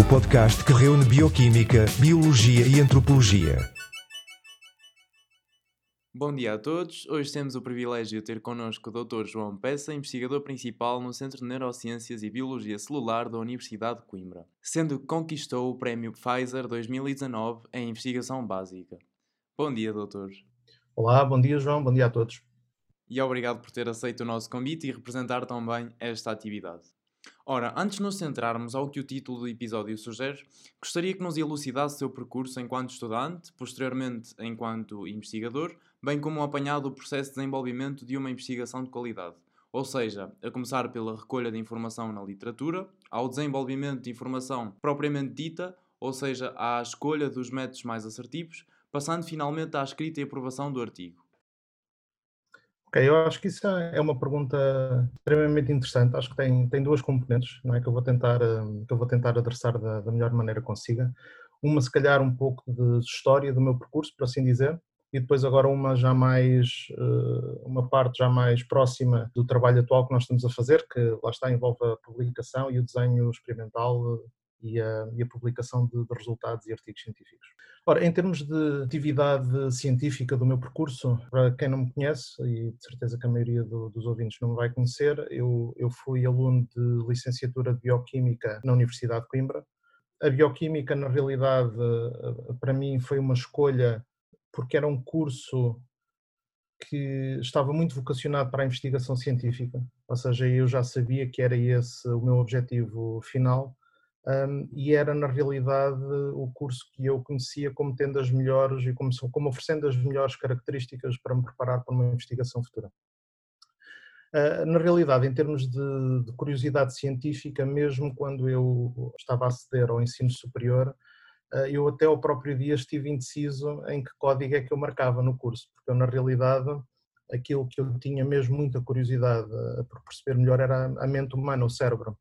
o podcast que reúne bioquímica, biologia e antropologia. Bom dia a todos. Hoje temos o privilégio de ter connosco o Dr. João Peça, investigador principal no Centro de Neurociências e Biologia Celular da Universidade de Coimbra, sendo que conquistou o Prémio Pfizer 2019 em investigação básica. Bom dia, doutor. Olá, bom dia, João. Bom dia a todos. E obrigado por ter aceito o nosso convite e representar tão bem esta atividade. Ora, antes de nos centrarmos ao que o título do episódio sugere, gostaria que nos elucidasse seu percurso enquanto estudante, posteriormente enquanto investigador, bem como apanhado do processo de desenvolvimento de uma investigação de qualidade. Ou seja, a começar pela recolha de informação na literatura, ao desenvolvimento de informação propriamente dita, ou seja, à escolha dos métodos mais assertivos, passando finalmente à escrita e aprovação do artigo. Ok, eu acho que isso é, uma pergunta extremamente interessante. Acho que tem, tem duas componentes, não é que eu vou tentar hum, que eu vou tentar adressar da, da melhor maneira que consiga. Uma, se calhar, um pouco de história do meu percurso, por assim dizer, e depois agora uma já mais hum, uma parte já mais próxima do trabalho atual que nós estamos a fazer, que lá está envolve a publicação e o desenho experimental e a, e a publicação de, de, resultados e artigos científicos. Ora, em termos de atividade científica do meu percurso, para quem não me conhece, e de certeza que a maioria do, dos ouvintes não me vai conhecer, eu, eu fui aluno de licenciatura de Bioquímica na Universidade de Coimbra. A Bioquímica, na realidade, para mim foi uma escolha porque era um curso que estava muito vocacionado para a investigação científica, ou seja, eu já sabia que era esse o meu objetivo final um, e era na realidade o curso que eu conhecia como tendo as melhores e como, como oferecendo as melhores características para me preparar para uma investigação futura. Uh, na realidade, em termos de, de, curiosidade científica, mesmo quando eu estava a aceder ao ensino superior, uh, eu até ao próprio dia estive indeciso em que código é que eu marcava no curso, porque eu, na realidade aquilo que eu tinha mesmo muita curiosidade uh, por perceber melhor era a mente humana, o cérebro.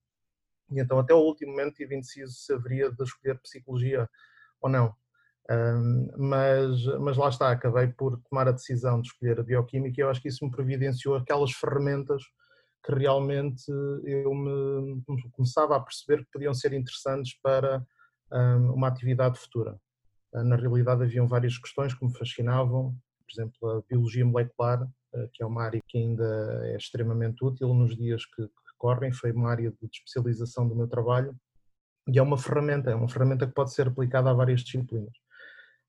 E então, até o último momento, tive indeciso se haveria de escolher psicologia ou não. Mas, mas lá está, acabei por tomar a decisão de escolher a bioquímica e eu acho que isso me providenciou aquelas ferramentas que realmente eu me começava a perceber que podiam ser interessantes para um, uma atividade futura. Na realidade, haviam várias questões que me fascinavam, por exemplo, a biologia molecular, eh, que é uma área que ainda é extremamente útil nos dias que, correm, foi uma área de especialização do meu trabalho e é uma ferramenta, é uma ferramenta que pode ser aplicada a várias disciplinas.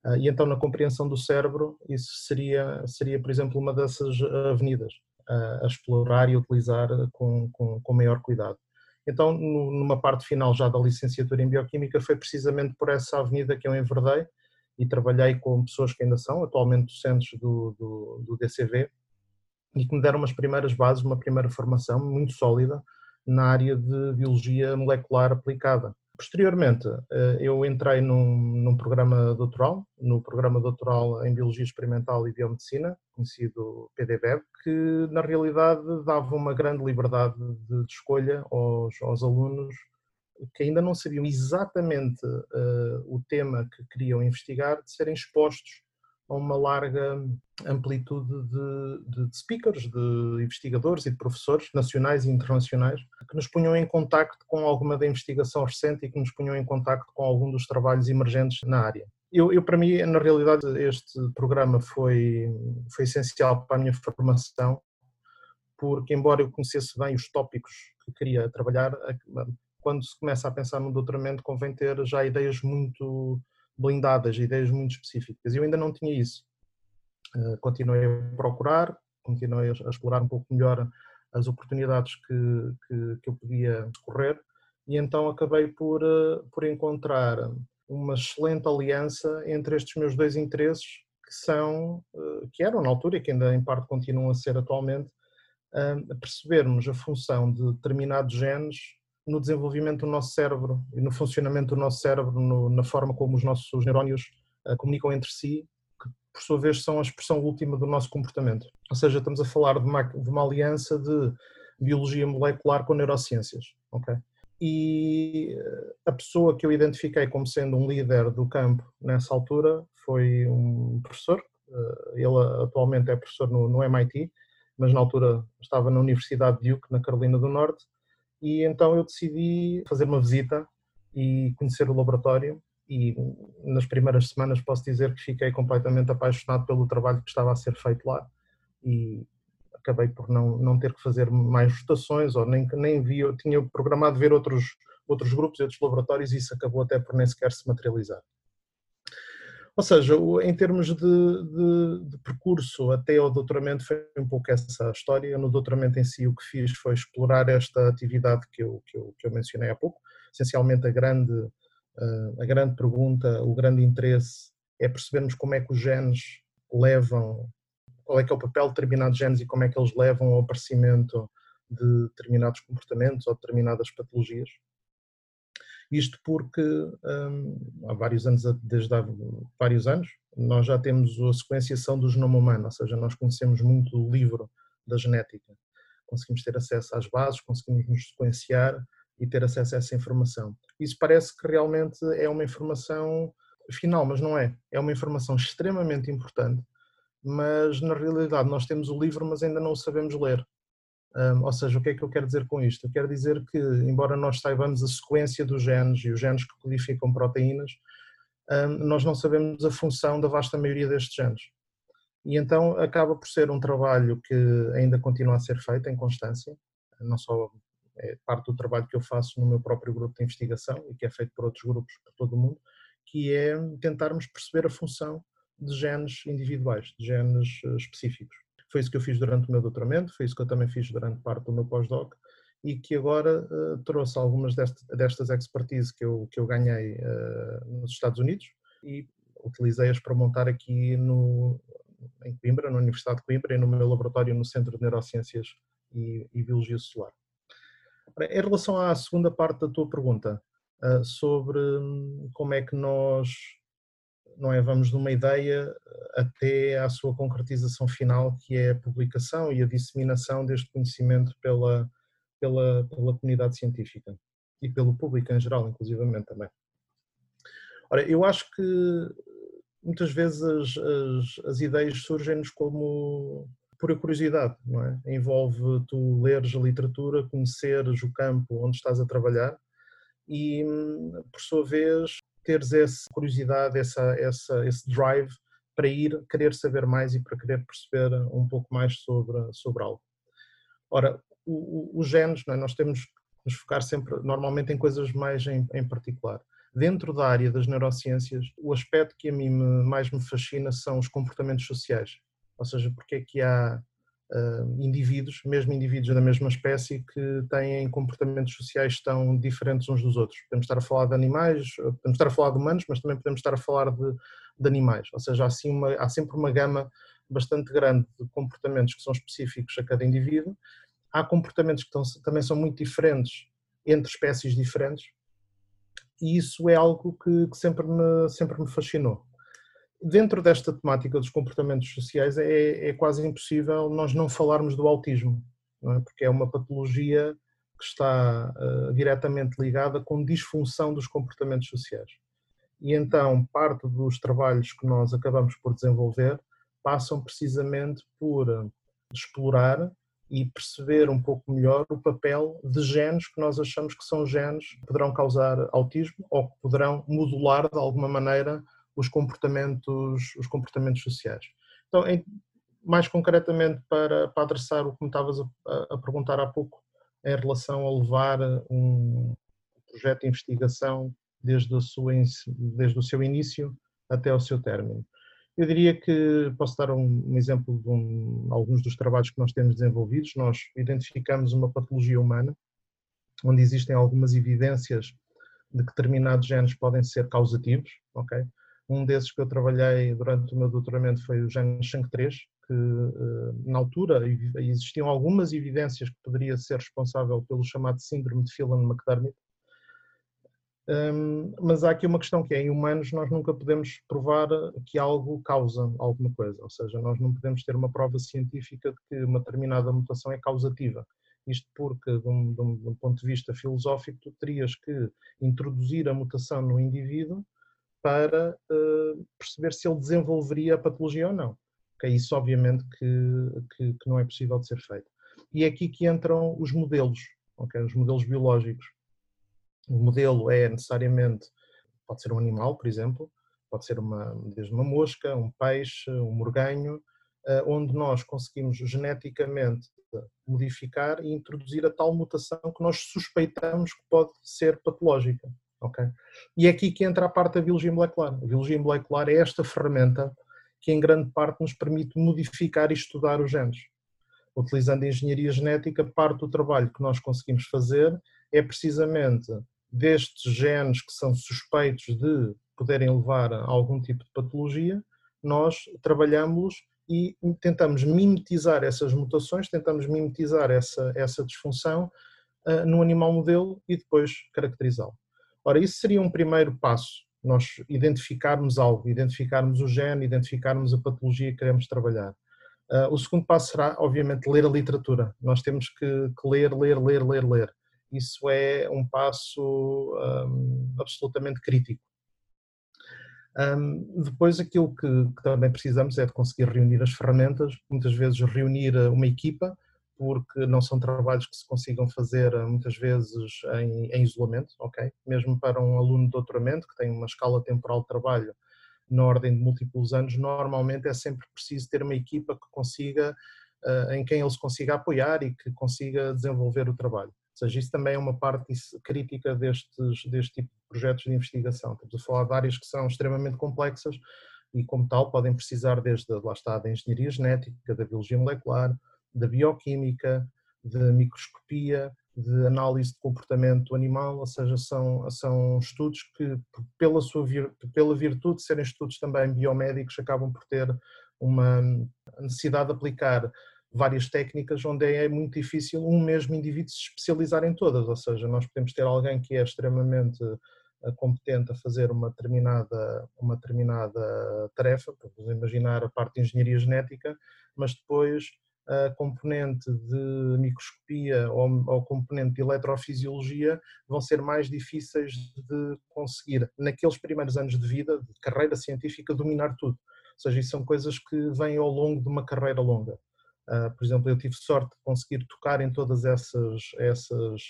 Ah, e então na compreensão do cérebro isso seria, seria por exemplo, uma dessas avenidas a explorar e utilizar com, com, com maior cuidado. Então, numa parte final já da licenciatura em Bioquímica, foi precisamente por essa avenida que eu enverdei e trabalhei com pessoas que ainda são atualmente docentes do, do, do DCV e que me deram umas primeiras bases, uma primeira formação muito sólida na área de biologia molecular aplicada. Posteriormente, eh, eu entrei num, num, programa doutoral, no programa doutoral em Biologia Experimental e Biomedicina, conhecido PDBEB, que na realidade dava uma grande liberdade de, de escolha aos, aos, alunos que ainda não sabiam exatamente uh, o tema que queriam investigar, de serem expostos a uma larga amplitude de, de, speakers, de investigadores e de professores nacionais e internacionais que nos punham em contacto com alguma da investigação recente e que nos punham em contacto com algum dos trabalhos emergentes na área. Eu, eu para mim, na realidade, este programa foi, foi essencial para a minha formação, porque embora eu conhecesse bem os tópicos que queria trabalhar, quando se começa a pensar no doutoramento convém ter já ideias muito blindadas, ideias muito específicas. Eu ainda não tinha isso. Uh, continuei a procurar, continuei a, explorar um pouco melhor as oportunidades que, que, que eu podia correr e então acabei por, uh, por encontrar uma excelente aliança entre estes meus dois interesses que são, uh, que eram na altura e que ainda em parte continuam a ser atualmente, percebermos a função de determinados genes no desenvolvimento do nosso cérebro e no funcionamento do nosso cérebro, no, na forma como os nossos neurónios uh, comunicam entre si, que por sua vez são a expressão última do nosso comportamento. Ou seja, estamos a falar de uma, de uma aliança de biologia molecular com neurociências. Okay? E eh, a pessoa que eu identifiquei como sendo um líder do campo nessa altura foi um professor, uh, ele atualmente é professor no, no MIT, mas na altura estava na Universidade de Duke, na Carolina do Norte, e então eu decidi fazer uma visita e conhecer o laboratório e nas primeiras semanas posso dizer que fiquei completamente apaixonado pelo trabalho que estava a ser feito lá e acabei por não, não ter que fazer mais votações ou nem, nem vi, eu tinha programado ver outros, outros grupos e outros laboratórios e isso acabou até por nem sequer se materializar. Ou seja, em termos de, de, de, percurso até ao doutoramento foi um pouco essa história. No doutoramento em si o que fiz foi explorar esta atividade que eu, que eu, que eu mencionei há pouco. Essencialmente a grande, a grande pergunta, o grande interesse é percebermos como é que os genes levam, qual é que é o papel de determinados genes e como é que eles levam ao aparecimento de determinados comportamentos ou determinadas patologias. Isto porque um, há vários anos, desde há vários anos, nós já temos a sequenciação do genoma humano, ou seja, nós conhecemos muito o livro da genética. Conseguimos ter acesso às bases, conseguimos nos sequenciar e ter acesso a essa informação. Isso parece que realmente é uma informação final, mas não é. É uma informação extremamente importante, mas na realidade nós temos o livro, mas ainda não o sabemos ler. Um, ou seja, o que é que eu quero dizer com isto? Eu quero dizer que, embora nós saibamos a sequência dos genes e os genes que codificam proteínas, um, nós não sabemos a função da vasta maioria destes genes. E então acaba por ser um trabalho que ainda continua a ser feito em constância, não só é parte do trabalho que eu faço no meu próprio grupo de investigação e que é feito por outros grupos por todo o mundo, que é tentarmos perceber a função de genes individuais, de genes eh, específicos. Foi isso que eu fiz durante o meu doutoramento, foi isso que eu também fiz durante parte do meu pós-doc e que agora uh, trouxe algumas destas, expertise que eu, que eu ganhei uh, nos Estados Unidos e utilizei-as para montar aqui no, em Coimbra, na Universidade de Coimbra e no meu laboratório no Centro de Neurociências e, e Biologia Celular. Em relação à segunda parte da tua pergunta, uh, sobre hum, como é que nós não é? Vamos de uma ideia eh, até à sua concretização final, que é a publicação e a disseminação deste conhecimento pela, pela, pela comunidade científica e pelo público em geral, inclusivamente também. Ora, eu acho que muitas vezes as, as, as ideias surgem-nos como pura curiosidade, não é? Envolve tu leres a literatura, conheceres o campo onde estás a trabalhar e, por sua vez, teres essa curiosidade, essa, essa, esse drive para ir querer saber mais e para querer perceber um pouco mais sobre, sobre algo. Ora, os genes, é? nós temos que nos focar sempre, normalmente, em coisas mais em, em, particular. Dentro da área das neurociências, o aspecto que a mim mais me fascina são os comportamentos sociais. Ou seja, porque é que há uh, indivíduos, mesmo indivíduos da mesma espécie, que têm comportamentos sociais tão diferentes uns dos outros. Podemos estar a falar de animais, podemos estar a falar de humanos, mas também podemos estar a falar de, de animais. Ou seja, há, uma, há sempre uma gama bastante grande de comportamentos que são específicos a cada indivíduo. Há comportamentos que estão, também são muito diferentes entre espécies diferentes, e isso é algo que, que sempre, me, sempre me fascinou dentro desta temática dos comportamentos sociais é, é quase impossível nós não falarmos do autismo, é? porque é uma patologia que está uh, diretamente ligada com disfunção dos comportamentos sociais. E então parte dos trabalhos que nós acabamos por desenvolver passam precisamente por eh, explorar e perceber um pouco melhor o papel de genes que nós achamos que são genes que poderão causar autismo ou que poderão modular de alguma maneira os comportamentos, os comportamentos sociais. Então, em, mais concretamente para, para adressar o que me estavas a, a, perguntar há pouco, em relação a levar um projeto de investigação desde, a sua, desde o seu início até o seu término. Eu diria que posso dar um, um exemplo de um, alguns dos trabalhos que nós temos desenvolvidos. Nós identificamos uma patologia humana, onde existem algumas evidências de que determinados genes podem ser causativos, ok? Um desses que eu trabalhei durante o meu doutoramento foi o gene SHANK3, que eh, na altura existiam algumas evidências que poderia ser responsável pelo chamado síndrome de Phelan-McDermott, um, mas há aqui uma questão que é, em humanos nós nunca podemos provar que algo causa alguma coisa, ou seja, nós não podemos ter uma prova científica de que uma determinada mutação é causativa. Isto porque, de um, de um ponto de vista filosófico, tu terias que introduzir a mutação no indivíduo para uh, perceber se ele desenvolveria a patologia ou não. Okay, isso obviamente que, que, que, não é possível de ser feito. E é aqui que entram os modelos, okay, os modelos biológicos. O modelo é necessariamente, pode ser um animal, por exemplo, pode ser uma, desde uma mosca, um peixe, um morganho, eh, onde nós conseguimos geneticamente modificar e introduzir a tal mutação que nós suspeitamos que pode ser patológica. E é aqui que entra a parte da biologia molecular. A biologia molecular é esta ferramenta que, em grande parte, nos permite modificar e estudar os genes. Utilizando a engenharia genética, parte do trabalho que nós conseguimos fazer é precisamente destes genes que são suspeitos de poderem levar a algum tipo de patologia, nós trabalhamos e tentamos mimetizar essas mutações, tentamos mimetizar essa, essa disfunção uh, no animal modelo e depois caracterizá-lo. Ora, isso seria um primeiro passo, nós identificarmos algo, identificarmos o gene, identificarmos a patologia que queremos trabalhar. Uh, o segundo passo será, obviamente, ler a literatura. Nós temos que, que ler, ler, ler, ler, ler. Isso é um passo um, absolutamente crítico. Um, depois, aquilo que, que, também precisamos é de conseguir reunir as ferramentas, muitas vezes reunir uma equipa, porque não são trabalhos que se consigam fazer eh, muitas vezes em, em, isolamento, ok? Mesmo para um aluno de doutoramento que tem uma escala temporal de trabalho na ordem de múltiplos anos, normalmente é sempre preciso ter uma equipa que consiga, uh, em quem ele se consiga apoiar e que consiga desenvolver o trabalho. Ou seja, isso também é uma parte crítica destes, deste tipo de projetos de investigação. Estamos a falar de áreas que são extremamente complexas e, como tal, podem precisar desde, lá está, da engenharia genética, da biologia molecular, da bioquímica, de microscopia, de análise de comportamento animal, ou seja, são, são estudos que, pela, sua vir, pela virtude de serem estudos também biomédicos, acabam por ter uma necessidade de aplicar várias técnicas onde é muito difícil um mesmo indivíduo se especializar em todas, ou seja, nós podemos ter alguém que é extremamente eh, competente a fazer uma determinada, uma determinada tarefa, vamos imaginar a parte de engenharia genética, mas depois a componente de microscopia ou, ou componente de eletrofisiologia vão ser mais difíceis de conseguir, naqueles primeiros anos de vida, de carreira científica, dominar tudo. Ou seja, isso são coisas que vêm ao longo de uma carreira longa. Uh, por exemplo, eu tive sorte de conseguir tocar em todas essas, essas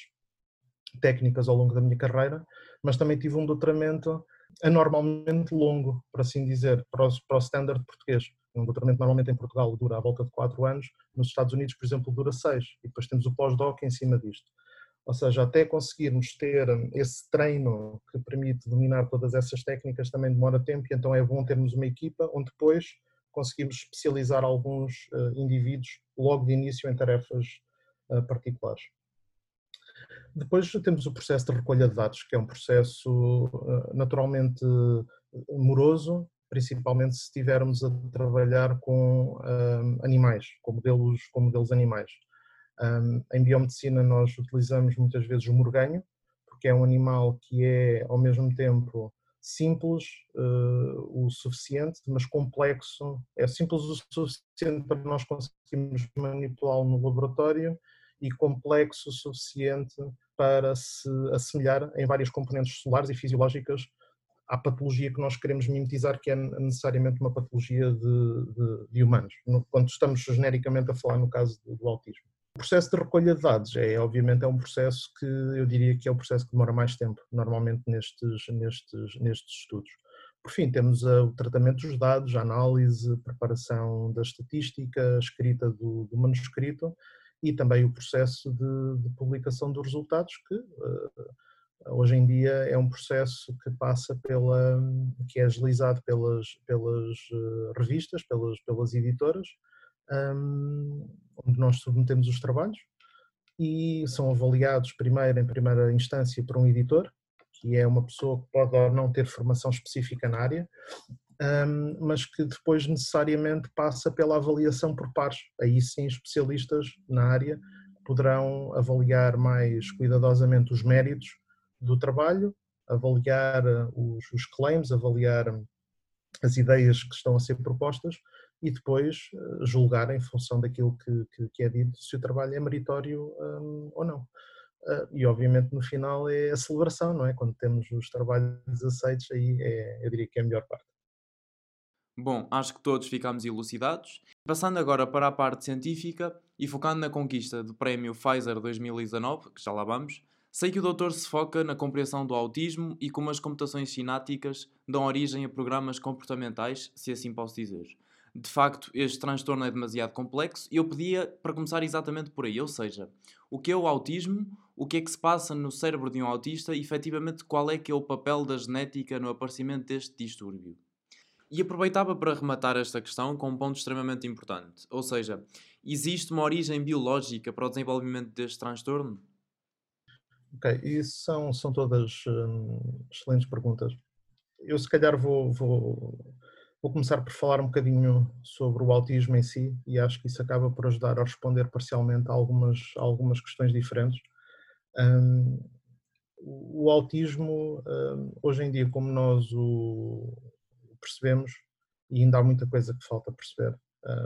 técnicas ao longo da minha carreira, mas também tive um doutoramento anormalmente longo, por assim dizer, para o, para o standard português. Um doutoramento normalmente em Portugal dura à volta de 4 anos, nos Estados Unidos, por exemplo, dura 6, e depois temos o pós-doc em cima disto. Ou seja, até conseguirmos ter esse treino que permite dominar todas essas técnicas também demora tempo, e então é bom termos uma equipa onde depois conseguimos especializar alguns uh, indivíduos logo de início em tarefas uh, particulares. Depois temos o processo de recolha de dados, que é um processo uh, naturalmente moroso, principalmente se estivermos a trabalhar com um, animais, com modelos, com modelos animais. Um, em biomedicina nós utilizamos muitas vezes o morganho, porque é um animal que é ao mesmo tempo simples uh, o suficiente, mas complexo, é simples o suficiente para nós conseguirmos manipulá-lo no laboratório e complexo o suficiente para se assemelhar em várias componentes celulares e fisiológicas à patologia que nós queremos mimetizar, que é necessariamente uma patologia de, de, de humanos, quando estamos genericamente a falar no caso do, do, autismo. O processo de recolha de dados é, obviamente, é um processo que eu diria que é o processo que demora mais tempo, normalmente nestes, nestes, nestes estudos. Por fim, temos o tratamento dos dados, a análise, a preparação da estatística, a escrita do, do manuscrito e também o processo de, de publicação dos resultados, que uh, hoje em dia é um processo que passa pela, que é agilizado pelas, pelas eh, revistas, pelas, pelas editoras, um, onde nós submetemos os trabalhos e são avaliados primeiro em primeira instância por um editor, que é uma pessoa que pode ou não ter formação específica na área, um, mas que depois necessariamente passa pela avaliação por pares, aí sim especialistas na área poderão avaliar mais cuidadosamente os méritos do trabalho, avaliar eh, os, os claims, avaliar hum, as ideias que estão a ser propostas e depois eh, julgar em função daquilo que, que, que é dito se o trabalho é meritório um, ou não. Uh, e obviamente no final é a celebração, não é? Quando temos os trabalhos aceitos, aí é, eu diria que é a melhor parte. Bom, acho que todos ficamos elucidados. Passando agora para a parte científica e focando na conquista do prémio Pfizer 2019, que já lá vamos, Sei que o doutor se foca na compreensão do autismo e como as computações sinápticas dão origem a programas comportamentais, se assim posso dizer. De facto, este transtorno é demasiado complexo e eu pedia para começar exatamente por aí, ou seja, o que é o autismo, o que é que se passa no cérebro de um autista e efetivamente qual é que é o papel da genética no aparecimento deste distúrbio. E aproveitava para rematar esta questão com um ponto extremamente importante, ou seja, existe uma origem biológica para o desenvolvimento deste transtorno? Ok, isso são, são todas hum, excelentes perguntas. Eu se calhar vou, vou, vou começar por falar um bocadinho sobre o autismo em si e acho que isso acaba por ajudar a responder parcialmente a algumas, a algumas questões diferentes. Um, o autismo, um, hoje em dia, como nós o percebemos, e ainda há muita coisa que falta perceber,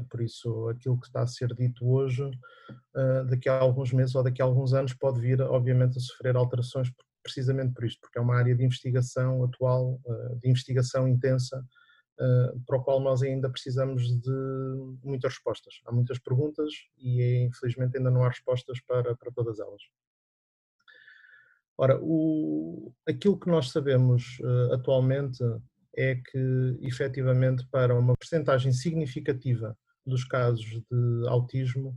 por isso aquilo que está a ser dito hoje, uh, daqui a alguns meses ou daqui a alguns anos, pode vir, obviamente, a sofrer alterações precisamente por isto, porque é uma área de investigação atual, uh, de investigação intensa, para o qual nós ainda precisamos de muitas respostas. Há muitas perguntas e, infelizmente, ainda não há respostas para, para todas elas. Ora, o, aquilo que nós sabemos atualmente é que, efetivamente, para uma percentagem significativa dos casos de autismo,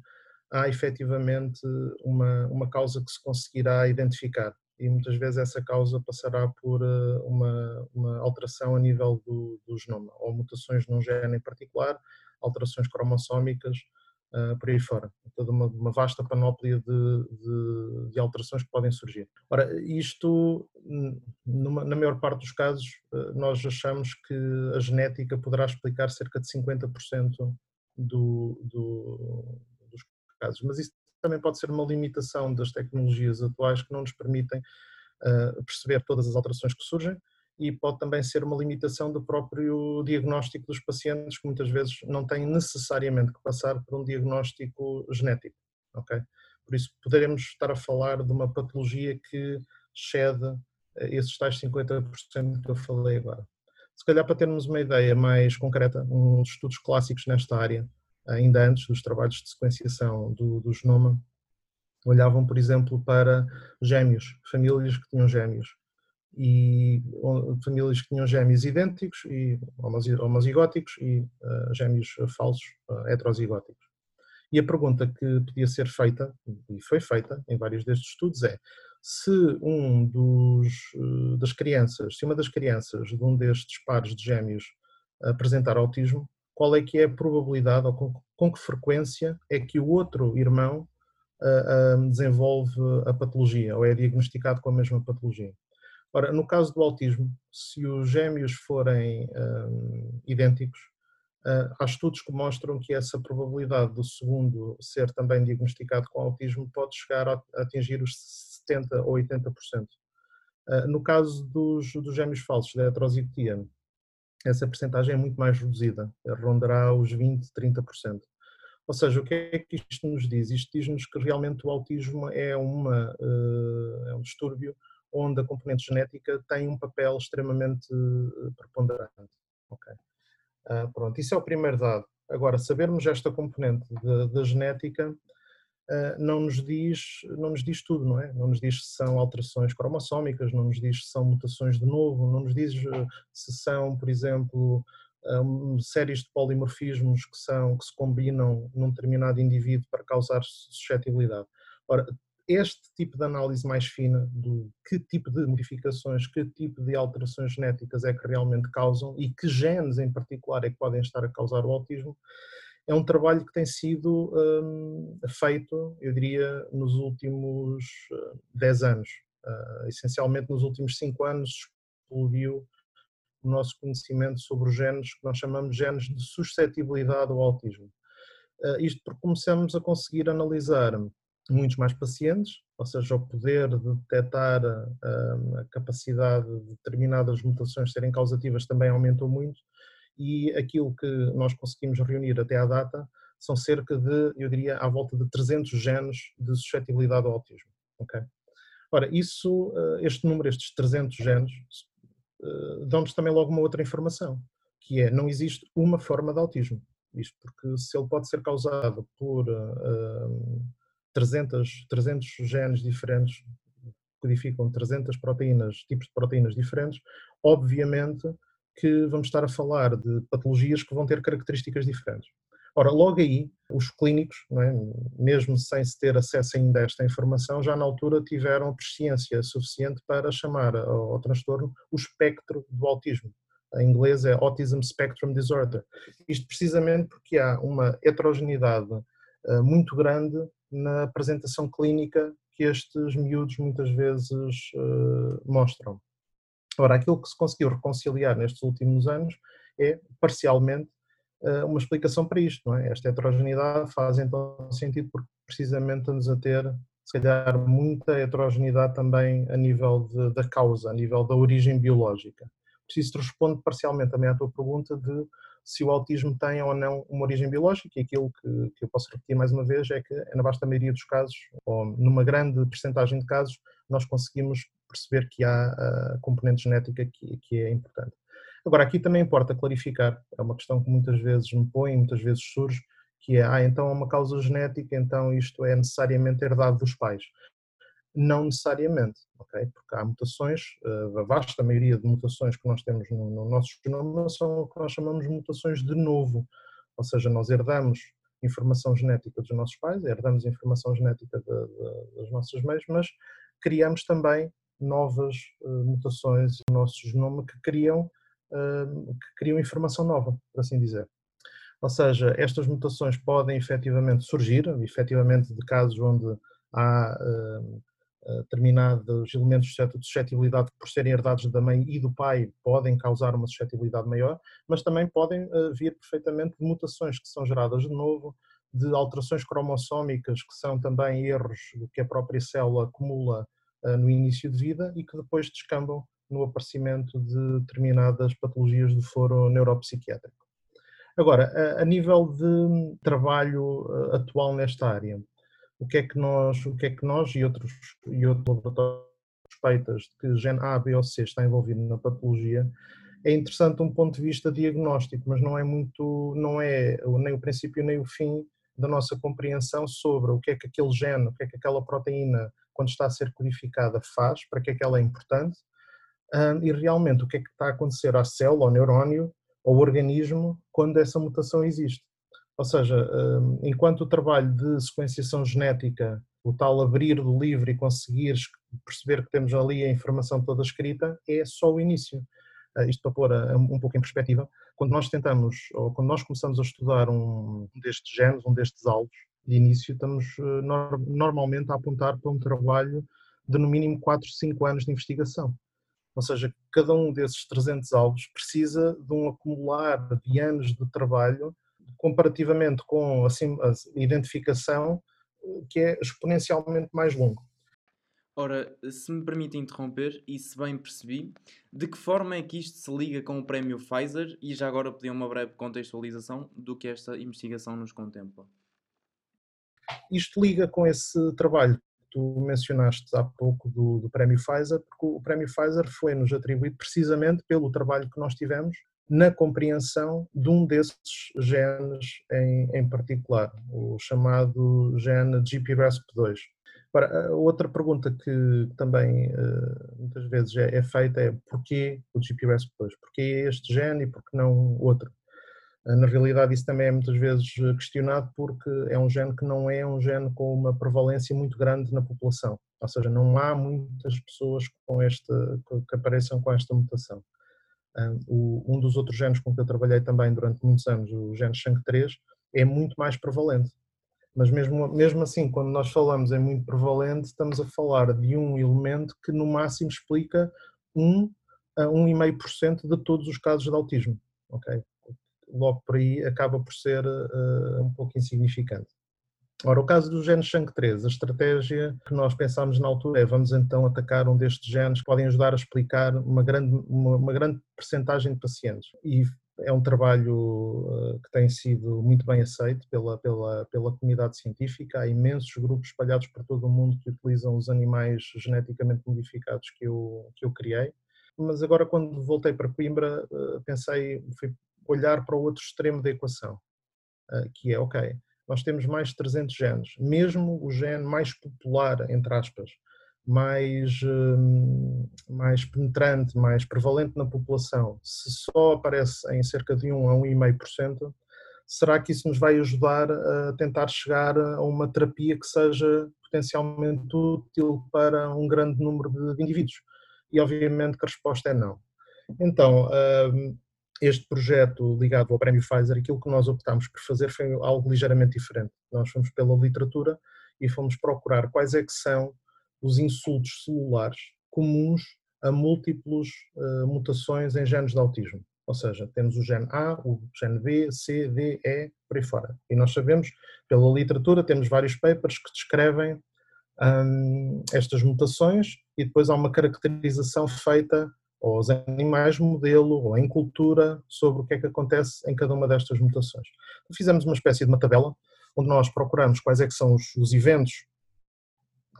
há efetivamente uma, uma causa que se conseguirá identificar. E muitas vezes essa causa passará por uh, uma, uma alteração a nível do, do genoma, ou mutações num gene em particular, alterações cromossómicas, uh, por aí fora. Toda uma, uma vasta panóplia de, de, de, alterações que podem surgir. Ora, isto, numa, na maior parte dos casos, uh, nós achamos que a genética poderá explicar cerca de 50% do, do, dos casos, mas isso também pode ser uma limitação das tecnologias atuais que não nos permitem uh, perceber todas as alterações que surgem e pode também ser uma limitação do próprio diagnóstico dos pacientes, que muitas vezes não têm necessariamente que passar por um diagnóstico genético. Okay? Por isso, poderemos estar a falar de uma patologia que excede eh, esses tais 50% que eu falei agora. Se calhar, para termos uma ideia mais concreta, dos estudos clássicos nesta área, ainda antes dos trabalhos de sequenciação do, do genoma, olhavam, por exemplo, para gêmeos, famílias que tinham gêmeos e famílias que tinham gêmeos idênticos e homozigóticos e uh, gêmeos falsos uh, heterozigóticos. E a pergunta que podia ser feita, e foi feita em vários destes estudos, é se um dos, uh, das crianças, se uma das crianças de um destes pares de gêmeos apresentar autismo, qual é que é a probabilidade ou com, com que frequência é que o outro irmão desenvolve a patologia ou é diagnosticado com a mesma patologia. Ora, no caso do autismo, se os gêmeos forem um, idênticos, uh, há estudos que mostram que essa probabilidade do segundo ser também diagnosticado com autismo pode chegar a, atingir os 70% ou 80%. Uh, no caso dos, dos gêmeos falsos, da heterozigotia, essa percentagem é muito mais reduzida, rondará os 20%, 30%. Ou seja, o que é que isto nos diz? Isto diz-nos que realmente o autismo é, uma, uh, é um distúrbio onde a componente genética tem um papel extremamente eh, preponderante. Okay. Uh, pronto, isso é o primeiro dado. Agora, sabermos esta componente da genética uh, não, nos diz, não nos diz tudo, não é? Não nos diz se são alterações cromossómicas, não nos diz se são mutações de novo, não nos diz se são, por exemplo, um, séries de polimorfismos que, são, que se combinam num determinado indivíduo para causar suscetibilidade. Ora, este tipo de análise mais fina do que tipo de modificações, que tipo de alterações genéticas é que realmente causam e que genes em particular é que podem estar a causar o autismo, é um trabalho que tem sido um, feito, eu diria, nos últimos 10 hum, anos. Uh, essencialmente nos últimos 5 anos explodiu o nosso conhecimento sobre os genes que nós chamamos de genes de suscetibilidade ao autismo. Uh, isto porque começamos a conseguir analisar muitos mais pacientes, ou seja, o poder de detectar a, a capacidade de determinadas mutações serem causativas também aumentou muito e aquilo que nós conseguimos reunir até à data são cerca de, eu diria, à volta de 300 genes de suscetibilidade ao autismo. Okay? Ora, isso, eh, este número, estes 300 genes, eh, dão-nos também logo uma outra informação, que é, não existe uma forma de autismo. Isto porque se ele pode ser causado por uh, 300, 300 genes diferentes codificam 300 proteínas, tipos de proteínas diferentes, obviamente que vamos estar a falar de patologias que vão ter características diferentes. Ora, logo aí, os clínicos, é? mesmo sem se ter acesso ainda a esta informação, já na altura tiveram presciência suficiente para chamar ao, ao transtorno o espectro do autismo. Em inglês é Autism Spectrum Disorder. Isto precisamente porque há uma heterogeneidade uh, muito grande na apresentação clínica que estes miúdos muitas vezes uh, mostram. Ora, aquilo que se conseguiu reconciliar nestes últimos anos é, parcialmente, uh, uma explicação para isto. É? Esta heterogeneidade faz então sentido porque precisamente estamos a ter, se calhar, muita heterogeneidade também a nível de, da causa, a nível da origem biológica preciso responde parcialmente também à tua pergunta de se o autismo tem ou não uma origem biológica e aquilo que, que eu posso repetir mais uma vez é que na vasta maioria dos casos, ou numa grande percentagem de casos, nós conseguimos perceber que há a componente genética que, que é importante. Agora, aqui também importa clarificar, é uma questão que muitas vezes me põe, muitas vezes surge, que é, ah, então é uma causa genética, então isto é necessariamente herdado dos pais. Não necessariamente? Porque há mutações, eh, a vasta maioria de mutações que nós temos no, no nosso genoma são o que nós chamamos de mutações de novo, ou seja, nós herdamos informação genética dos nossos pais, herdamos informação genética de, de, das nossas mães, mas criamos também novas uh, mutações no nosso genoma que criam, uh, que criam informação nova, por assim dizer. Ou seja, estas mutações podem efetivamente surgir, efetivamente de casos onde há uh, determinados elementos de suscetibilidade por serem herdados da mãe e do pai podem causar uma suscetibilidade maior, mas também podem eh, vir perfeitamente de mutações que são geradas de novo, de alterações cromossómicas que são também erros que a própria célula acumula eh, no início de vida e que depois descambam no aparecimento de determinadas patologias do foro neuropsiquiátrico. Agora, a nível de trabalho eh, atual nesta área, o que é que nós, o que é que nós e outros, e outros laboratórios suspeitas de que gene A, B ou C está envolvido na patologia, é interessante um ponto de vista diagnóstico, mas não é muito, não é nem o princípio nem o fim da nossa compreensão sobre o que é que aquele gene, o que é que aquela proteína, quando está a ser codificada, faz, para que é que ela é importante, e realmente o que é que está a acontecer à célula, ao neurónio, ao organismo, quando essa mutação existe. Ou seja, hum, enquanto o trabalho de sequenciação genética, o tal abrir do livro e conseguir perceber que temos ali a informação toda escrita, é só o início. Ah, isto para pôr um pouco em perspectiva, quando nós tentamos, ou quando nós começamos a estudar um destes genes, um destes alvos, de início, estamos ah, normalmente a apontar para um trabalho de no mínimo 4, 5 anos de investigação. Ou seja, cada um desses 300 alvos precisa de um acumular de anos de trabalho comparativamente com assim, a identificação, que é exponencialmente mais longo. Ora, se me permite interromper, e se bem percebi, de que forma é que isto se liga com o prémio Pfizer e já agora pedir uma breve contextualização do que esta investigação nos contempla? Isto liga com esse trabalho que tu mencionaste há pouco do, do prémio Pfizer, porque o prémio Pfizer foi-nos atribuído precisamente pelo trabalho que nós tivemos na compreensão de um desses genes em, em particular, o chamado gene GPRASP2. Agora, outra pergunta que também uh, muitas vezes é, é, feita é porquê o GPRASP2? Porquê este gene e porquê não outro? Uh, na realidade isso também é muitas vezes questionado porque é um gene que não é um gene com uma prevalência muito grande na população, ou seja, não há muitas pessoas com este, que apareçam com esta mutação. Um dos outros genes com que eu trabalhei também durante muitos anos, o gene SHANK3, é muito mais prevalente. Mas mesmo, mesmo assim, quando nós falamos em muito prevalente, estamos a falar de um elemento que no máximo explica 1 a 1,5% de todos os casos de autismo. Okay? Logo por aí acaba por ser uh, um pouco insignificante. Ora, o caso do gene SHANK3, a estratégia que nós pensámos na altura é vamos então atacar um destes genes que podem ajudar a explicar uma grande, uma, uma grande percentagem de pacientes. E é um trabalho uh, que tem sido muito bem aceito pela, pela, pela comunidade científica. Há imensos grupos espalhados por todo o mundo que utilizam os animais geneticamente modificados que eu, que eu criei. Mas agora, quando voltei para Coimbra, uh, pensei, fui olhar para o outro extremo da equação, uh, que é, ok, nós temos mais de 300 genes, mesmo o gene mais popular, entre aspas, mais, hum, mais penetrante, mais prevalente na população, se só aparece em cerca de 1 a 1,5%, será que isso nos vai ajudar a tentar chegar a uma terapia que seja potencialmente útil para um grande número de indivíduos? E obviamente que a resposta é não. Então, hum, este projeto ligado ao prémio Pfizer, aquilo que nós optámos por fazer foi algo ligeiramente diferente. Nós fomos pela literatura e fomos procurar quais é que são os insultos celulares comuns a múltiplos uh, mutações em genes de autismo. Ou seja, temos o gene A, o gene B, C, D, E, por aí fora. E nós sabemos, pela literatura, temos vários papers que descrevem um, estas mutações e depois há uma caracterização feita aos animais modelo ou em cultura sobre o que é que acontece em cada uma destas mutações. Então, fizemos uma espécie de uma tabela onde nós procuramos quais é que são os, os eventos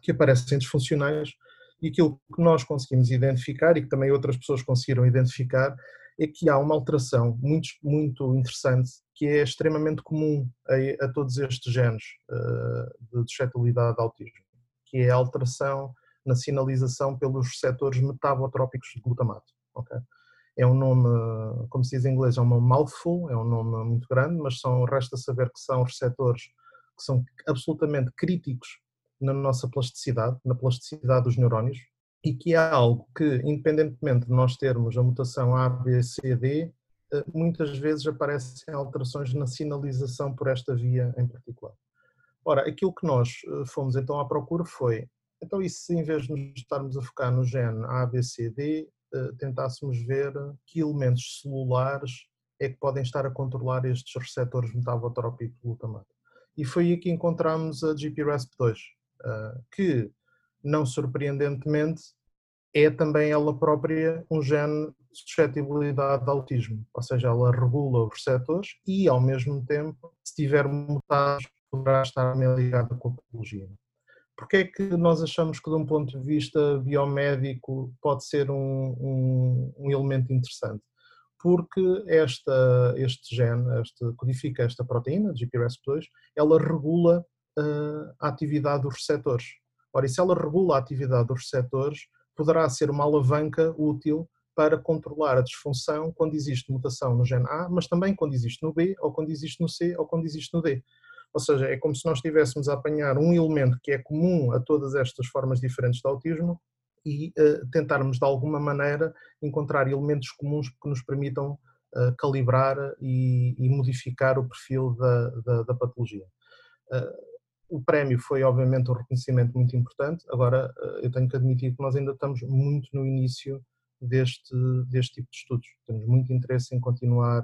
que aparecem disfuncionais e aquilo que nós conseguimos identificar e que também outras pessoas conseguiram identificar é que há uma alteração muito, muito interessante que é extremamente comum a, a todos estes genes uh, de suscetibilidade de autismo, que é a alteração na sinalização pelos receptores metabotrópicos de glutamato. Okay? É um nome, como se diz em inglês, é um mouthful, é um nome muito grande, mas são, resta saber que são receptores que são absolutamente críticos na nossa plasticidade, na plasticidade dos neurónios, e que é algo que, independentemente de nós termos a mutação A, B, C, D, eh, muitas vezes aparecem alterações na sinalização por esta via em particular. Ora, aquilo que nós eh, fomos então à procura foi, então e se em vez de nos estarmos a focar no gene A, B, C, D, eh, tentássemos ver que elementos celulares é que podem estar a controlar estes receptores metabotrópicos glutamato. E foi aí que encontramos a GPRASP2, eh, que, não surpreendentemente, é também ela própria um gene de suscetibilidade de autismo, ou seja, ela regula os receptores e, ao mesmo tempo, se tiver mutados, poderá estar ligada com a patologia. Porquê é que nós achamos que, de um ponto de vista biomédico, pode ser um, um, um elemento interessante? Porque esta, este gene, este, codifica esta proteína, GPRS2, ela regula uh, a atividade dos receptores. Ora, e se ela regula a atividade dos receptores, poderá ser uma alavanca útil para controlar a disfunção quando existe mutação no gene A, mas também quando existe no B, ou quando existe no C, ou quando existe no D. Ou seja, é como se nós estivéssemos a apanhar um elemento que é comum a todas estas formas diferentes de autismo e uh, tentarmos de alguma maneira encontrar elementos comuns que nos permitam uh, calibrar e, e, modificar o perfil da, da, da patologia. Uh, o prémio foi obviamente um reconhecimento muito importante, agora eu tenho que admitir que nós ainda estamos muito no início deste, deste tipo de estudos. Temos muito interesse em continuar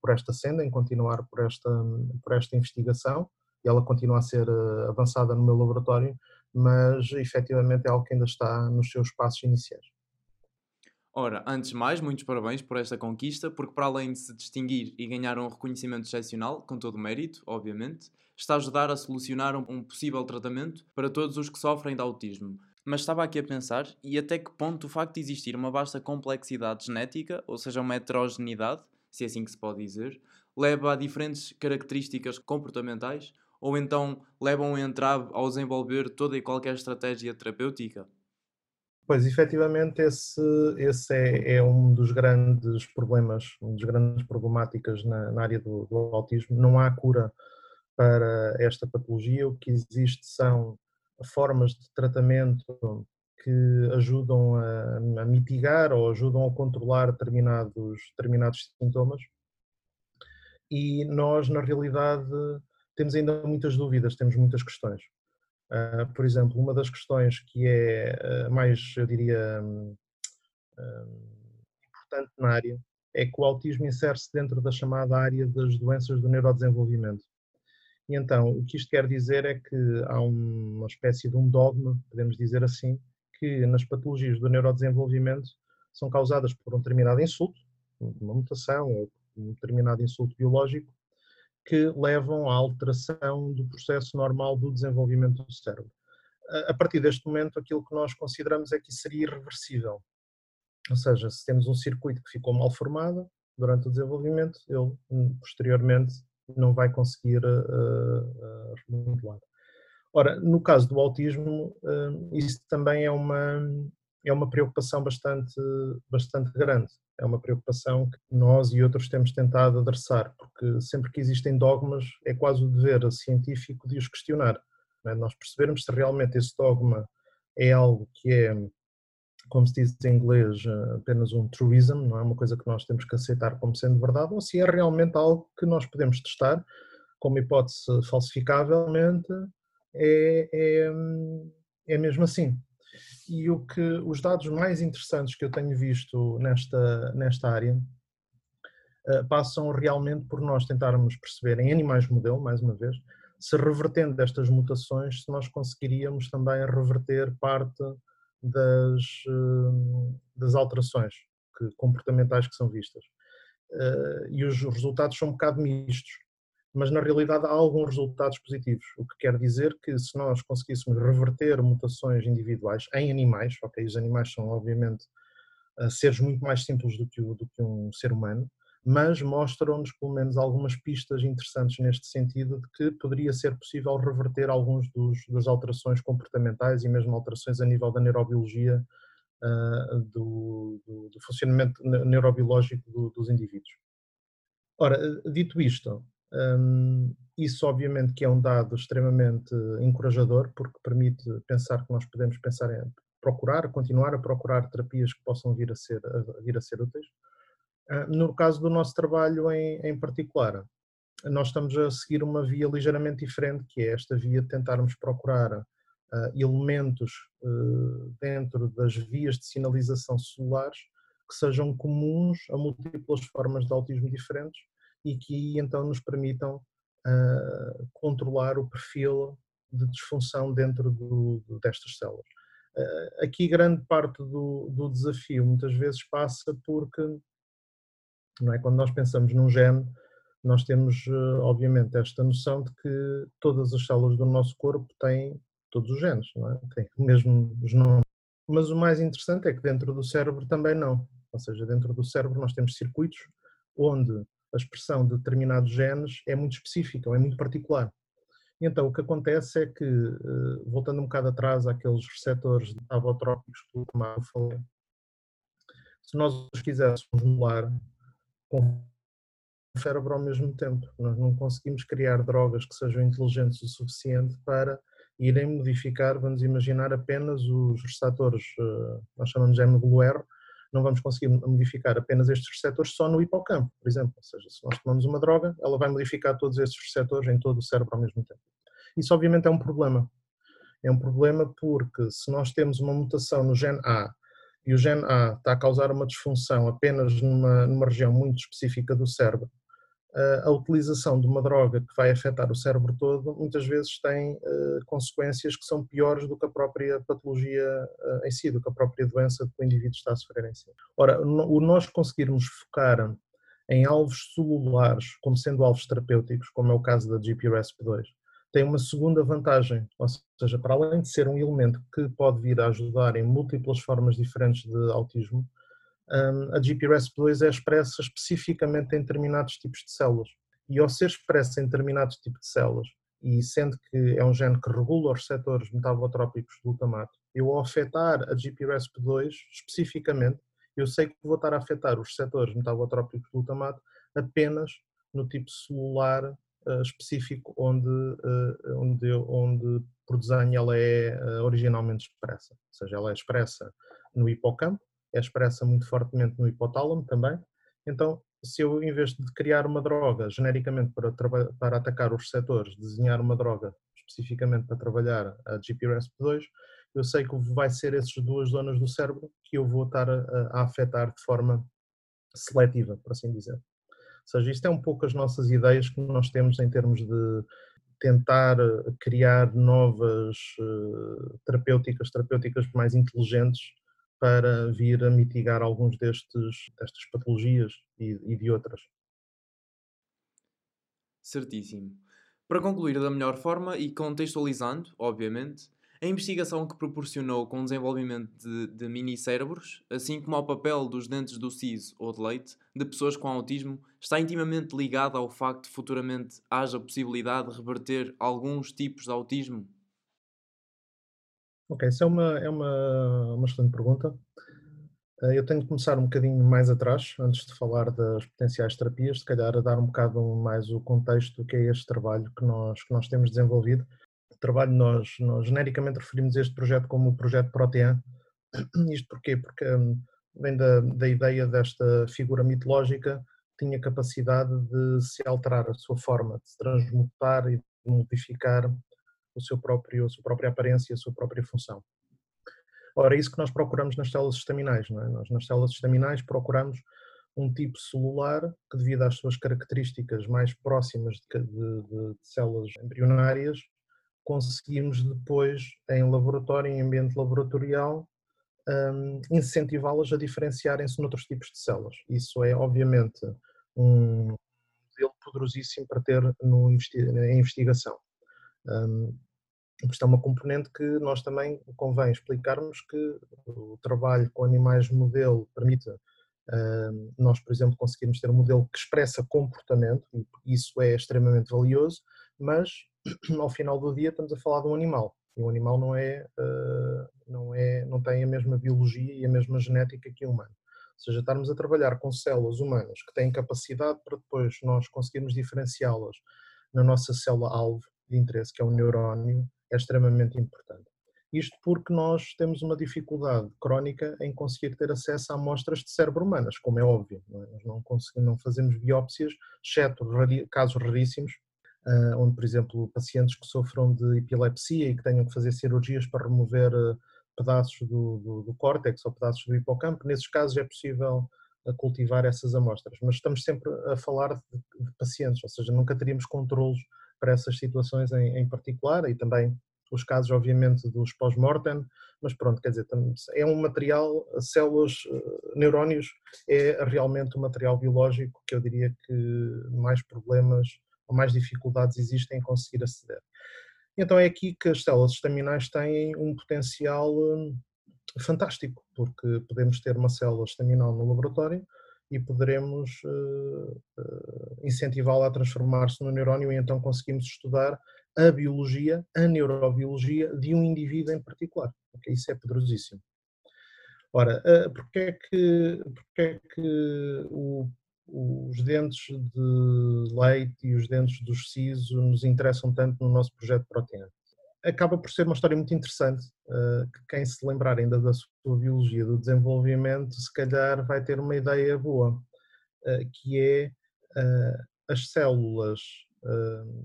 por esta senda, em continuar por esta, por esta investigação e ela continua a ser eh, avançada no meu laboratório, mas efetivamente é algo que ainda está nos seus passos iniciais. Ora, antes de mais, muitos parabéns por esta conquista, porque para além de se distinguir e ganhar um reconhecimento excepcional, com todo o mérito, obviamente, está a ajudar a solucionar um possível tratamento para todos os que sofrem de autismo. Mas estava aqui a pensar, e até que ponto o facto de existir uma vasta complexidade genética, ou seja, uma heterogeneidade, se é assim que se pode dizer, leva a diferentes características comportamentais ou então levam um entrave ao desenvolver toda e qualquer estratégia terapêutica? Pois, efetivamente, esse, esse é, é, um dos grandes problemas, uma das grandes problemáticas na, na área do, do, autismo. Não há cura para esta patologia. O que existe são formas de tratamento que ajudam a, a, mitigar ou ajudam a controlar determinados, determinados sintomas. E nós, na realidade, temos ainda muitas dúvidas, temos muitas questões. Uh, por exemplo, uma das questões que é uh, mais, eu diria, um, importante na área é que o autismo insere-se dentro da chamada área das doenças do neurodesenvolvimento. E então, o que isto quer dizer é que há uma espécie de um dogma, podemos dizer assim, que nas patologias do neurodesenvolvimento são causadas por um determinado insulto, uma mutação ou um determinado insulto biológico, que levam à alteração do processo normal do desenvolvimento do cérebro. A partir deste momento, aquilo que nós consideramos é que isso seria irreversível. Ou seja, se temos um circuito que ficou mal formado durante o desenvolvimento, ele hum, posteriormente não vai conseguir uh, uh, remodelar. Ora, no caso do autismo, hum, isso também é uma, é uma preocupação bastante, bastante grande. É uma preocupação que nós e outros temos tentado adressar, porque sempre que existem dogmas, é quase o dever científico de os questionar. É? Nós percebermos se realmente esse dogma é algo que é, como se diz em inglês, apenas um truism, não é uma coisa que nós temos que aceitar como sendo verdade, ou se é realmente algo que nós podemos testar como hipótese falsificavelmente, é, é, é mesmo assim. E o que os dados mais interessantes que eu tenho visto nesta, nesta área uh, passam realmente por nós tentarmos perceber em animais modelo, mais uma vez, se revertendo estas mutações, se nós conseguiríamos também reverter parte das, uh, das alterações que, comportamentais que são vistas. Uh, e os resultados são um bocado mistos mas na realidade há alguns resultados positivos, o que quer dizer que se nós conseguíssemos reverter mutações individuais em animais, ok, os animais são obviamente eh, seres muito mais simples do que, o, do que um ser humano, mas mostram-nos pelo menos algumas pistas interessantes neste sentido de que poderia ser possível reverter alguns dos, das alterações comportamentais e mesmo alterações a nível da neurobiologia, uh, do, do, do, funcionamento neurobiológico do, dos indivíduos. Ora, dito isto, um, isso, obviamente, que é um dado extremamente encorajador, porque permite pensar que nós podemos pensar em procurar, continuar a procurar terapias que possam vir a ser, a vir a ser úteis. Uh, no caso do nosso trabalho em, em particular, nós estamos a seguir uma via ligeiramente diferente, que é esta via de tentarmos procurar uh, elementos uh, dentro das vias de sinalização celulares que sejam comuns a múltiplas formas de autismo diferentes e que então nos permitam uh, controlar o perfil de disfunção dentro do, destas células. Uh, aqui grande parte do, do, desafio muitas vezes passa porque, não é, quando nós pensamos num gene, nós temos uh, obviamente esta noção de que todas as células do nosso corpo têm todos os genes, não é? têm o mesmo genoma. Mas o mais interessante é que dentro do cérebro também não. Ou seja, dentro do cérebro nós temos circuitos onde a expressão de determinados genes é muito específica, ou é muito particular. Então, o que acontece é que, eh, voltando um bocado atrás àqueles receptores avotrópicos que eu falei, se nós os quiséssemos modular com o cérebro ao mesmo tempo, nós não conseguimos criar drogas que sejam inteligentes o suficiente para irem modificar, vamos imaginar, apenas os receptores, eh, nós chamamos de MGLUR, não vamos conseguir modificar apenas estes receptores só no hipocampo, por exemplo. Ou seja, se nós tomamos uma droga, ela vai modificar todos estes receptores em todo o cérebro ao mesmo tempo. Isso, obviamente, é um problema. É um problema porque se nós temos uma mutação no gene A e o gene A está a causar uma disfunção apenas numa, numa região muito específica do cérebro, a utilização de uma droga que vai afetar o cérebro todo muitas vezes tem uh, consequências que são piores do que a própria patologia uh, em si, do que a própria doença que o indivíduo está a sofrer em si. Ora, o nós conseguirmos focar em alvos celulares como sendo alvos terapêuticos, como é o caso da GPRSP2, tem uma segunda vantagem, ou seja, para além de ser um elemento que pode vir a ajudar em múltiplas formas diferentes de autismo, a GPRS2 é expressa especificamente em determinados tipos de células. E ao ser expressa em determinados tipos de células, e sendo que é um gene que regula os receptores metabotrópicos do glutamato, eu ao afetar a GPRSP2 especificamente, eu sei que vou estar a afetar os receptores metabotrópicos do glutamato apenas no tipo celular uh, específico onde, uh, onde, onde por desenho ela é uh, originalmente expressa. Ou seja, ela é expressa no hipocampo, é expressa muito fortemente no hipotálamo também. Então, se eu, em vez de criar uma droga genericamente para, para atacar os receptores, desenhar uma droga especificamente para trabalhar a GPRSP2, eu sei que vai ser essas duas zonas do cérebro que eu vou estar a, a afetar de forma seletiva, por assim dizer. Ou seja, isto é um pouco as nossas ideias que nós temos em termos de tentar criar novas uh, terapêuticas, terapêuticas mais inteligentes para vir a mitigar alguns destes, destas patologias e, e de outras. Certíssimo. Para concluir da melhor forma e contextualizando, obviamente, a investigação que proporcionou com o desenvolvimento de, de mini-cérebros, assim como ao papel dos dentes do siso ou de leite de pessoas com autismo, está intimamente ligada ao facto de futuramente haja possibilidade de reverter alguns tipos de autismo Ok, isso é uma, é uma, uma excelente pergunta. Eh, eu tenho de começar um bocadinho mais atrás, antes de falar das potenciais terapias, se calhar a dar um bocado mais o contexto que é este trabalho que nós, que nós temos desenvolvido. O trabalho, nós, nós genericamente referimos este projeto como o projeto Protean. Isto porquê? Porque hum, vem da, da ideia desta figura mitológica que tinha capacidade de se alterar a sua forma, de se transmutar e de modificar o seu próprio, a sua própria aparência, a sua própria função. Ora, é isso que nós procuramos nas células estaminais. Não é? Nós, nas células estaminais, procuramos um tipo celular que, devido às suas características mais próximas de, de, de, de células embrionárias, conseguimos depois, em laboratório, em ambiente laboratorial, um, incentivá-las a diferenciarem-se noutros tipos de células. Isso é, obviamente, um modelo poderosíssimo para ter no, em investigação. Um, isto é uma componente que nós também convém explicarmos que o trabalho com animais modelo permite uh, nós, por exemplo, conseguirmos ter um modelo que expressa comportamento, e isso é extremamente valioso, mas ao final do dia estamos a falar de um animal, e um animal não, é, uh, não, é, não tem a mesma biologia e a mesma genética que o humano. Ou seja, estarmos a trabalhar com células humanas que têm capacidade para depois nós conseguirmos diferenciá-las na nossa célula-alvo de interesse, que é o neurónio, é extremamente importante. Isto porque nós temos uma dificuldade crónica em conseguir ter acesso a amostras de cérebro humanas, como é óbvio. Não é? Nós não, não fazemos biópsias, exceto casos raríssimos, uh, onde, por exemplo, pacientes que sofram de epilepsia e que tenham que fazer cirurgias para remover uh, pedaços do, do, do córtex ou pedaços do hipocampo, nesses casos é possível uh, cultivar essas amostras, mas estamos sempre a falar de, de pacientes, ou seja, nunca teríamos controlos para essas situações em, em particular e também os casos, obviamente, dos pós-mortem, mas pronto, quer dizer, é um material, células, eh, neurónios, é realmente um material biológico que eu diria que mais problemas ou mais dificuldades existem em conseguir aceder. Então é aqui que as células estaminais têm um potencial hum, fantástico, porque podemos ter uma célula estaminal no laboratório e poderemos uh, uh, incentivá-la a transformar-se no neurónio e então conseguimos estudar a biologia, a neurobiologia de um indivíduo em particular. Okay? Isso é poderosíssimo. Ora, uh, porque é que, porque é que o, os dentes de leite e os dentes do siso nos interessam tanto no nosso projeto Protean? Acaba por ser uma história muito interessante, uh, que quem se lembrar ainda da sua biologia do desenvolvimento, se calhar vai ter uma ideia boa, uh, que é uh, as células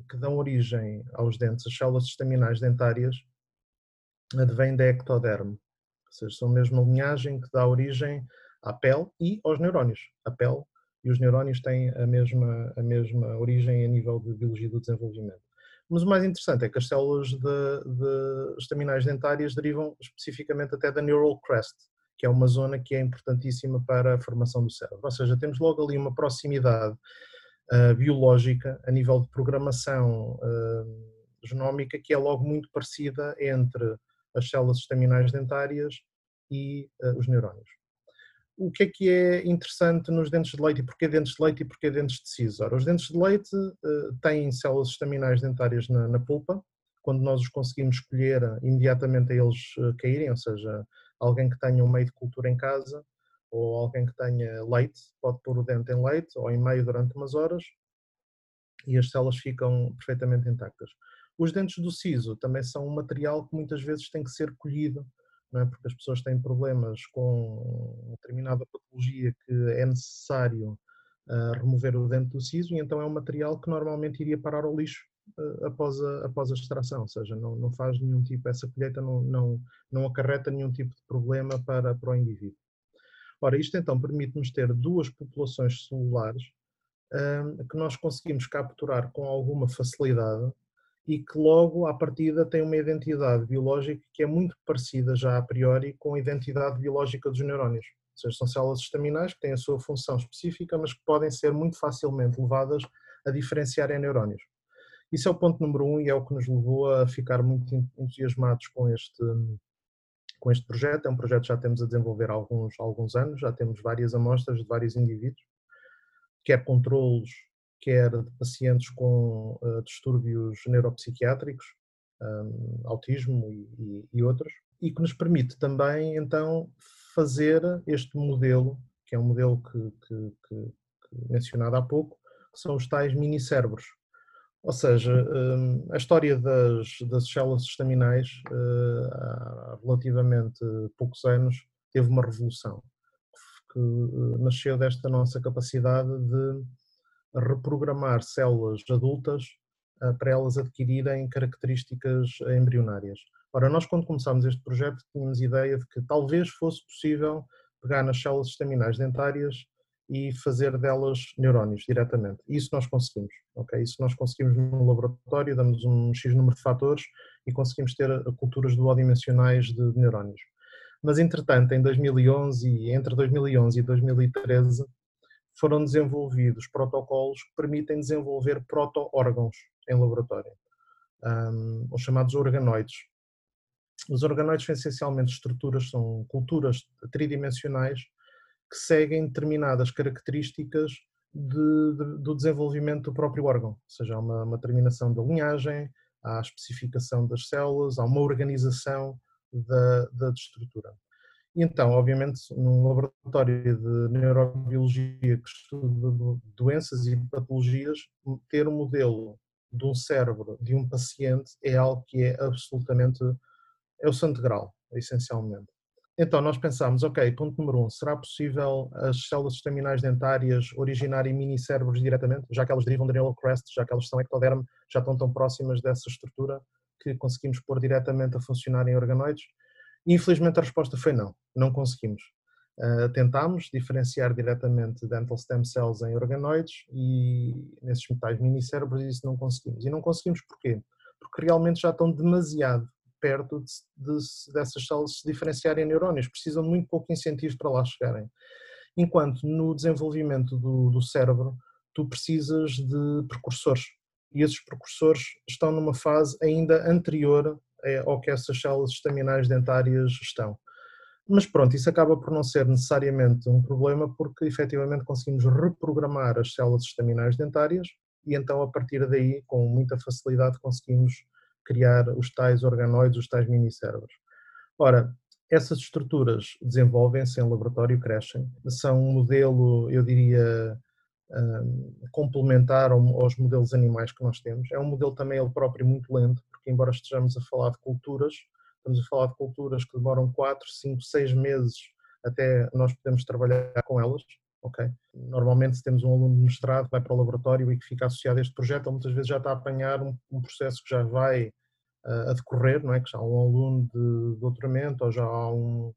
que dão origem aos dentes, as células estaminais dentárias, advêm da ectoderme, ou seja, são a mesma linhagem que dá origem à pele e aos neurónios. A pele e os neurónios têm a mesma, a mesma origem a nível de biologia do desenvolvimento. Mas o mais interessante é que as células de, de estaminais dentárias derivam especificamente até da neural crest, que é uma zona que é importantíssima para a formação do cérebro. Ou seja, temos logo ali uma proximidade uh, biológica a nível de programação uh, genómica que é logo muito parecida entre as células estaminais dentárias e uh, os neurónios o que é que é interessante nos dentes de leite e porquê dentes de leite e porquê dentes de siso? Os dentes de leite uh, têm células estaminais dentárias na, na, pulpa, quando nós os conseguimos escolher imediatamente a eles uh, caírem, ou seja, alguém que tenha um meio de cultura em casa ou alguém que tenha leite, pode pôr o dente em leite ou em meio durante umas horas e as células ficam perfeitamente intactas. Os dentes do siso também são um material que muitas vezes tem que ser colhido é? porque as pessoas têm problemas com determinada patologia que é necessário uh, remover o dente do siso e então é um material que normalmente iria parar ao lixo uh, após, a, após a extração, ou seja, não, não faz nenhum tipo, essa colheita não, não, não acarreta nenhum tipo de problema para, para o indivíduo. Ora, isto então permite-nos ter duas populações celulares uh, que nós conseguimos capturar com alguma facilidade e que logo à partida tem uma identidade biológica que é muito parecida já a priori com a identidade biológica dos neurónios. Ou seja, são células estaminais que têm a sua função específica, mas que podem ser muito facilmente levadas a diferenciar em neurónios. Isso é o ponto número um e é o que nos levou a ficar muito entusiasmados com este, com este projeto. É um projeto que já temos a desenvolver há alguns, alguns anos, já temos várias amostras de vários indivíduos, quer controlos quer de pacientes com uh, distúrbios neuropsiquiátricos, um, autismo e, e, e, outros, e que nos permite também, então, fazer este modelo, que é um modelo que, que, que, mencionado há pouco, que são os tais mini-cérebros. Ou seja, hum, a história das, das células estaminais, eh, há relativamente poucos anos, teve uma revolução, que nasceu desta nossa capacidade de reprogramar células adultas eh, para elas adquirirem características embrionárias. Ora, nós quando começámos este projeto tínhamos ideia de que talvez fosse possível pegar nas células estaminais dentárias e fazer delas neurónios diretamente. Isso nós conseguimos, ok? Isso nós conseguimos no laboratório, damos um X número de fatores e conseguimos ter culturas duodimensionais de neurónios. Mas entretanto, em 2011 entre 2011 e 2013 foram desenvolvidos protocolos que permitem desenvolver proto-órgãos em laboratório, um, os chamados organoides. Os organoides são essencialmente estruturas, são culturas tridimensionais que seguem determinadas características de, de, do desenvolvimento do próprio órgão, ou seja, há uma, uma terminação da linhagem, há a especificação das células, há uma organização da, da estrutura. E então, obviamente, num laboratório de neurobiologia que estuda doenças e patologias, ter um modelo de um cérebro de um paciente é algo que é absolutamente é o santo grau, essencialmente. Então nós pensámos, ok, ponto número um, será possível as células estaminais dentárias originarem mini-cérebros diretamente, já que elas derivam da neural crest, já que elas são ectoderme, já estão tão próximas dessa estrutura que conseguimos pôr diretamente a funcionar em organoides? Infelizmente a resposta foi não, não conseguimos. Uh, tentámos diferenciar diretamente dental stem cells em organoides e nesses metais mini-cérebros e isso não conseguimos. E não conseguimos porquê? Porque realmente já estão demasiado perto de, de, dessas células se diferenciarem em neurónios, precisam de muito pouco incentivo para lá chegarem. Enquanto no desenvolvimento do, do cérebro, tu precisas de precursores, e esses precursores estão numa fase ainda anterior ao que essas células estaminais dentárias estão. Mas pronto, isso acaba por não ser necessariamente um problema porque efetivamente conseguimos reprogramar as células estaminais dentárias e então a partir daí, com muita facilidade, conseguimos criar os tais organoides, os tais minicérebros. Ora, essas estruturas desenvolvem-se em laboratório, crescem, são um modelo, eu diria, um, complementar aos modelos animais que nós temos. É um modelo também ele próprio muito lento, porque embora estejamos a falar de culturas, estamos a falar de culturas que demoram 4, 5, 6 meses até nós podemos trabalhar com elas. Okay? Normalmente, se temos um aluno de mestrado, vai para o laboratório e que fica associado a este projeto, ou muitas vezes já está a apanhar um, um processo que já vai uh, a decorrer, não é? que já há um aluno de doutoramento ou já há um,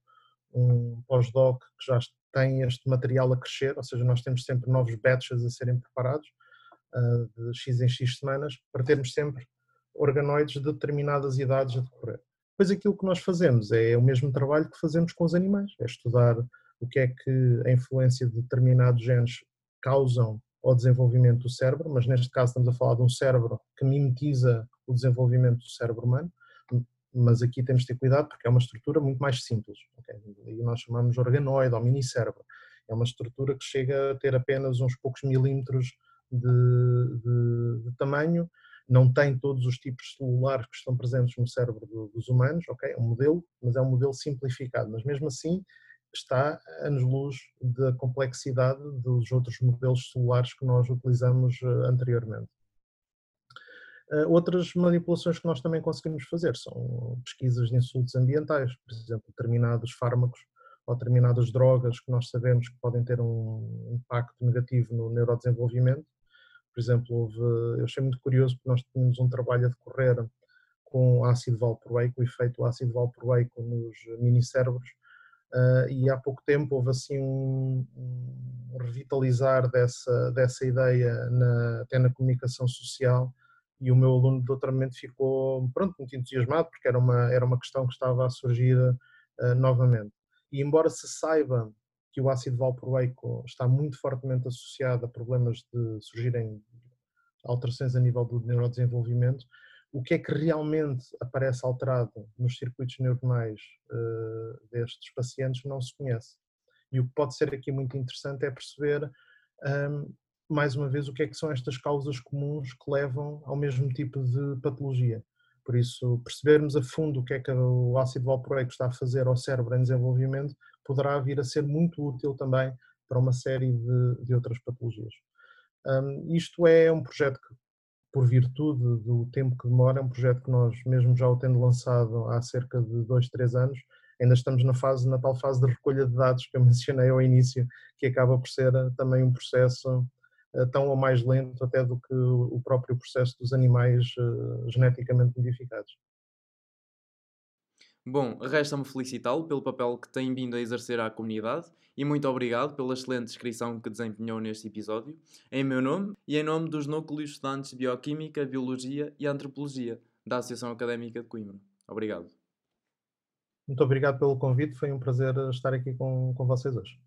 um pós-doc que já tem este material a crescer, ou seja, nós temos sempre novos batches a serem preparados, uh, de X em X semanas, para termos sempre organoides de determinadas idades a decorrer. Depois aquilo que nós fazemos é o mesmo trabalho que fazemos com os animais, é estudar o que é que a influência de determinados genes causam ao desenvolvimento do cérebro, mas neste caso estamos a falar de um cérebro que mimetiza o desenvolvimento do cérebro humano, mas aqui temos de ter cuidado porque é uma estrutura muito mais simples, okay? e nós chamamos organoide ou minicérebro. É uma estrutura que chega a ter apenas uns poucos milímetros de, de, de tamanho, não tem todos os tipos celulares que estão presentes no cérebro dos humanos, ok? É um modelo, mas é um modelo simplificado, mas mesmo assim está anos-luz da complexidade dos outros modelos celulares que nós utilizamos eh, anteriormente. Eh, outras manipulações que nós também conseguimos fazer são pesquisas de insultos ambientais, por exemplo, determinados fármacos ou determinadas drogas que nós sabemos que podem ter um impacto negativo no neurodesenvolvimento. Por exemplo, houve, eu achei muito curioso porque nós tínhamos um trabalho a decorrer com ácido valproico, o efeito ácido valproico nos minicérebros, Uh, e há pouco tempo houve assim um, um, revitalizar dessa, dessa ideia na, até na comunicação social e o meu aluno de doutoramento ficou pronto, muito entusiasmado porque era uma, era uma questão que estava a surgir uh, novamente. E embora se saiba que o ácido valproico está muito fortemente associado a problemas de surgirem alterações a nível do neurodesenvolvimento, o que é que realmente aparece alterado nos circuitos neuronais uh, destes pacientes não se conhece. E o que pode ser aqui muito interessante é perceber, um, mais uma vez, o que é que são estas causas comuns que levam ao mesmo tipo de patologia. Por isso, percebermos a fundo o que é que o ácido valproico está a fazer ao cérebro em desenvolvimento poderá vir a ser muito útil também para uma série de, de outras patologias. Um, isto é um projeto que, por virtude do tempo que demora, é um projeto que nós, mesmo já o tendo lançado há cerca de dois, três anos, ainda estamos na fase, na tal fase de recolha de dados que eu mencionei ao início, que acaba por ser eh, também um processo eh, tão ou mais lento até do que o próprio processo dos animais eh, geneticamente modificados. Bom, resta-me felicitá-lo pelo papel que tem vindo a exercer à comunidade e muito obrigado pela excelente descrição que desempenhou neste episódio, em meu nome e em nome dos núcleos estudantes de Bioquímica, Biologia e Antropologia da Associação Académica de Coimbra. Obrigado. Muito obrigado pelo convite, foi um prazer estar aqui com, com vocês hoje.